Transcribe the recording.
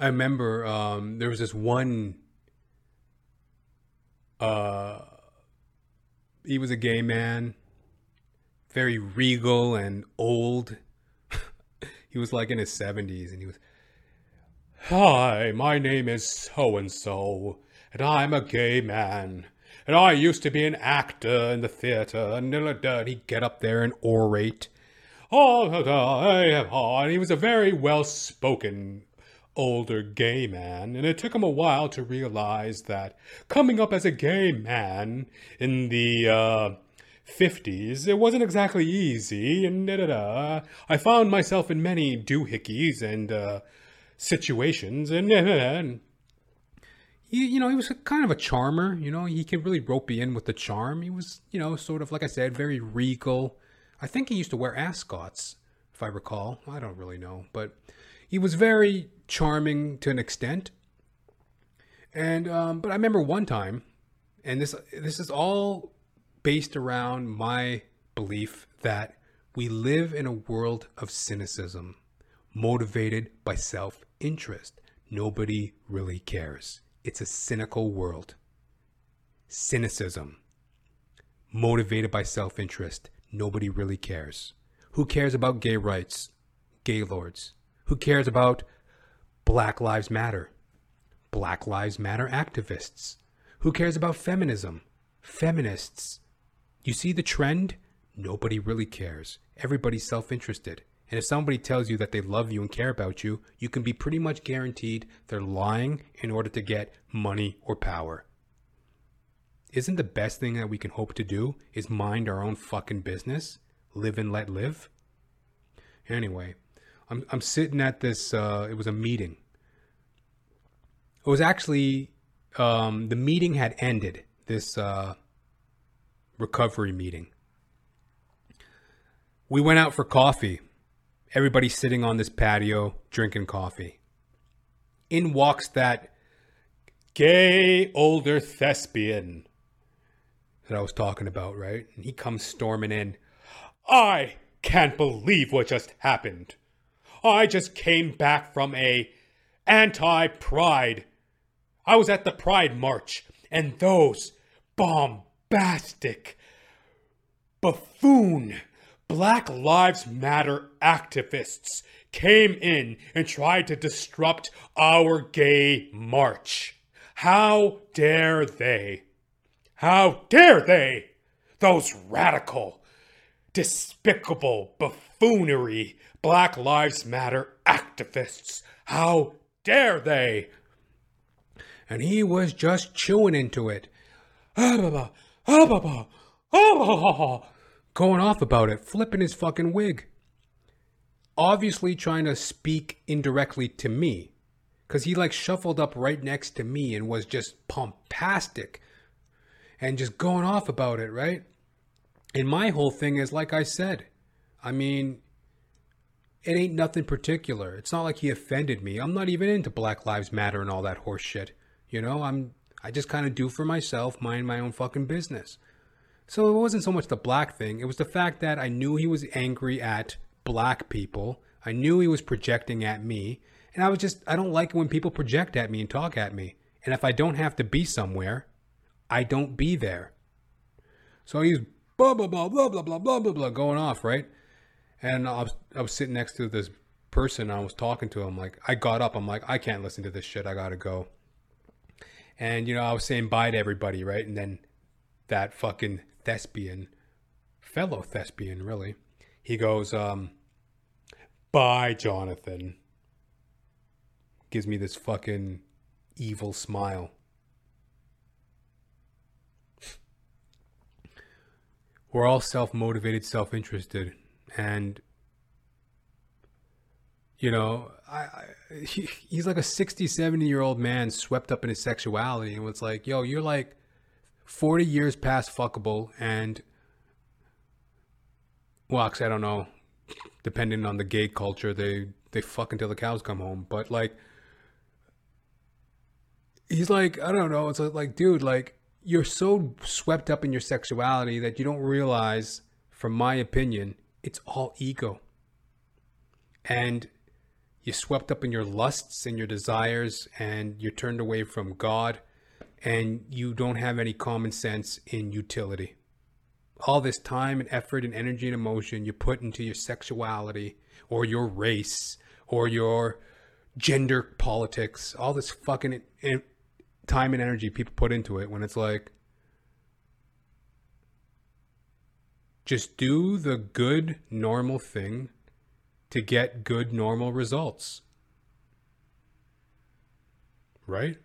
I remember um, there was this one. Uh, he was a gay man, very regal and old. he was like in his seventies, and he was. Hi, my name is so and so, and I'm a gay man, and I used to be an actor in the theater, and he'd get up there and orate. Oh, and he was a very well spoken older gay man, and it took him a while to realize that coming up as a gay man in the uh, 50s, it wasn't exactly easy, and da da da. I found myself in many doohickeys and uh, situations, and, and he, you know, he was kind of a charmer. You know, he could really rope you in with the charm. He was, you know, sort of like I said, very regal. I think he used to wear ascots, if I recall. I don't really know, but he was very charming to an extent. And um, but I remember one time, and this this is all based around my belief that we live in a world of cynicism, motivated by self interest. Nobody really cares. It's a cynical world. Cynicism, motivated by self interest. Nobody really cares. Who cares about gay rights, gay lords? Who cares about Black Lives Matter? Black Lives Matter activists. Who cares about feminism? Feminists. You see the trend? Nobody really cares. Everybody's self interested. And if somebody tells you that they love you and care about you, you can be pretty much guaranteed they're lying in order to get money or power. Isn't the best thing that we can hope to do is mind our own fucking business? Live and let live? Anyway, I'm I'm sitting at this. Uh, it was a meeting. It was actually um, the meeting had ended. This uh, recovery meeting. We went out for coffee. Everybody sitting on this patio drinking coffee. In walks that gay older thespian that I was talking about, right? And he comes storming in. I can't believe what just happened. I just came back from a anti-pride. I was at the Pride March, and those bombastic, buffoon Black Lives Matter activists came in and tried to disrupt our gay march. How dare they? How dare they? Those radical, despicable buffoonery Black Lives Matter activists. How dare they? And he was just chewing into it. Going off about it, flipping his fucking wig. Obviously trying to speak indirectly to me. Because he like shuffled up right next to me and was just pompastic and just going off about it, right? And my whole thing is like I said, I mean, it ain't nothing particular. It's not like he offended me. I'm not even into Black Lives Matter and all that horse shit. You know, I'm I just kind of do for myself, mind my own fucking business. So it wasn't so much the black thing, it was the fact that I knew he was angry at black people. I knew he was projecting at me, and I was just I don't like when people project at me and talk at me. And if I don't have to be somewhere, I don't be there. So he's blah blah blah blah blah blah blah blah blah going off, right? And I was, I was sitting next to this person. I was talking to him. Like, I got up. I'm like, I can't listen to this shit. I gotta go. And you know, I was saying bye to everybody, right? And then that fucking thespian, fellow thespian, really, he goes, um, "Bye, Jonathan." Gives me this fucking evil smile. We're all self motivated, self interested and you know I, I he, he's like a 60 70 year old man swept up in his sexuality and it's like yo you're like 40 years past fuckable and well actually i don't know depending on the gay culture they they fuck until the cows come home but like he's like i don't know it's like dude like you're so swept up in your sexuality that you don't realize from my opinion it's all ego. And you're swept up in your lusts and your desires and you're turned away from God and you don't have any common sense in utility. All this time and effort and energy and emotion you put into your sexuality or your race or your gender politics, all this fucking time and energy people put into it when it's like, just do the good, normal thing to get good, normal results. Right?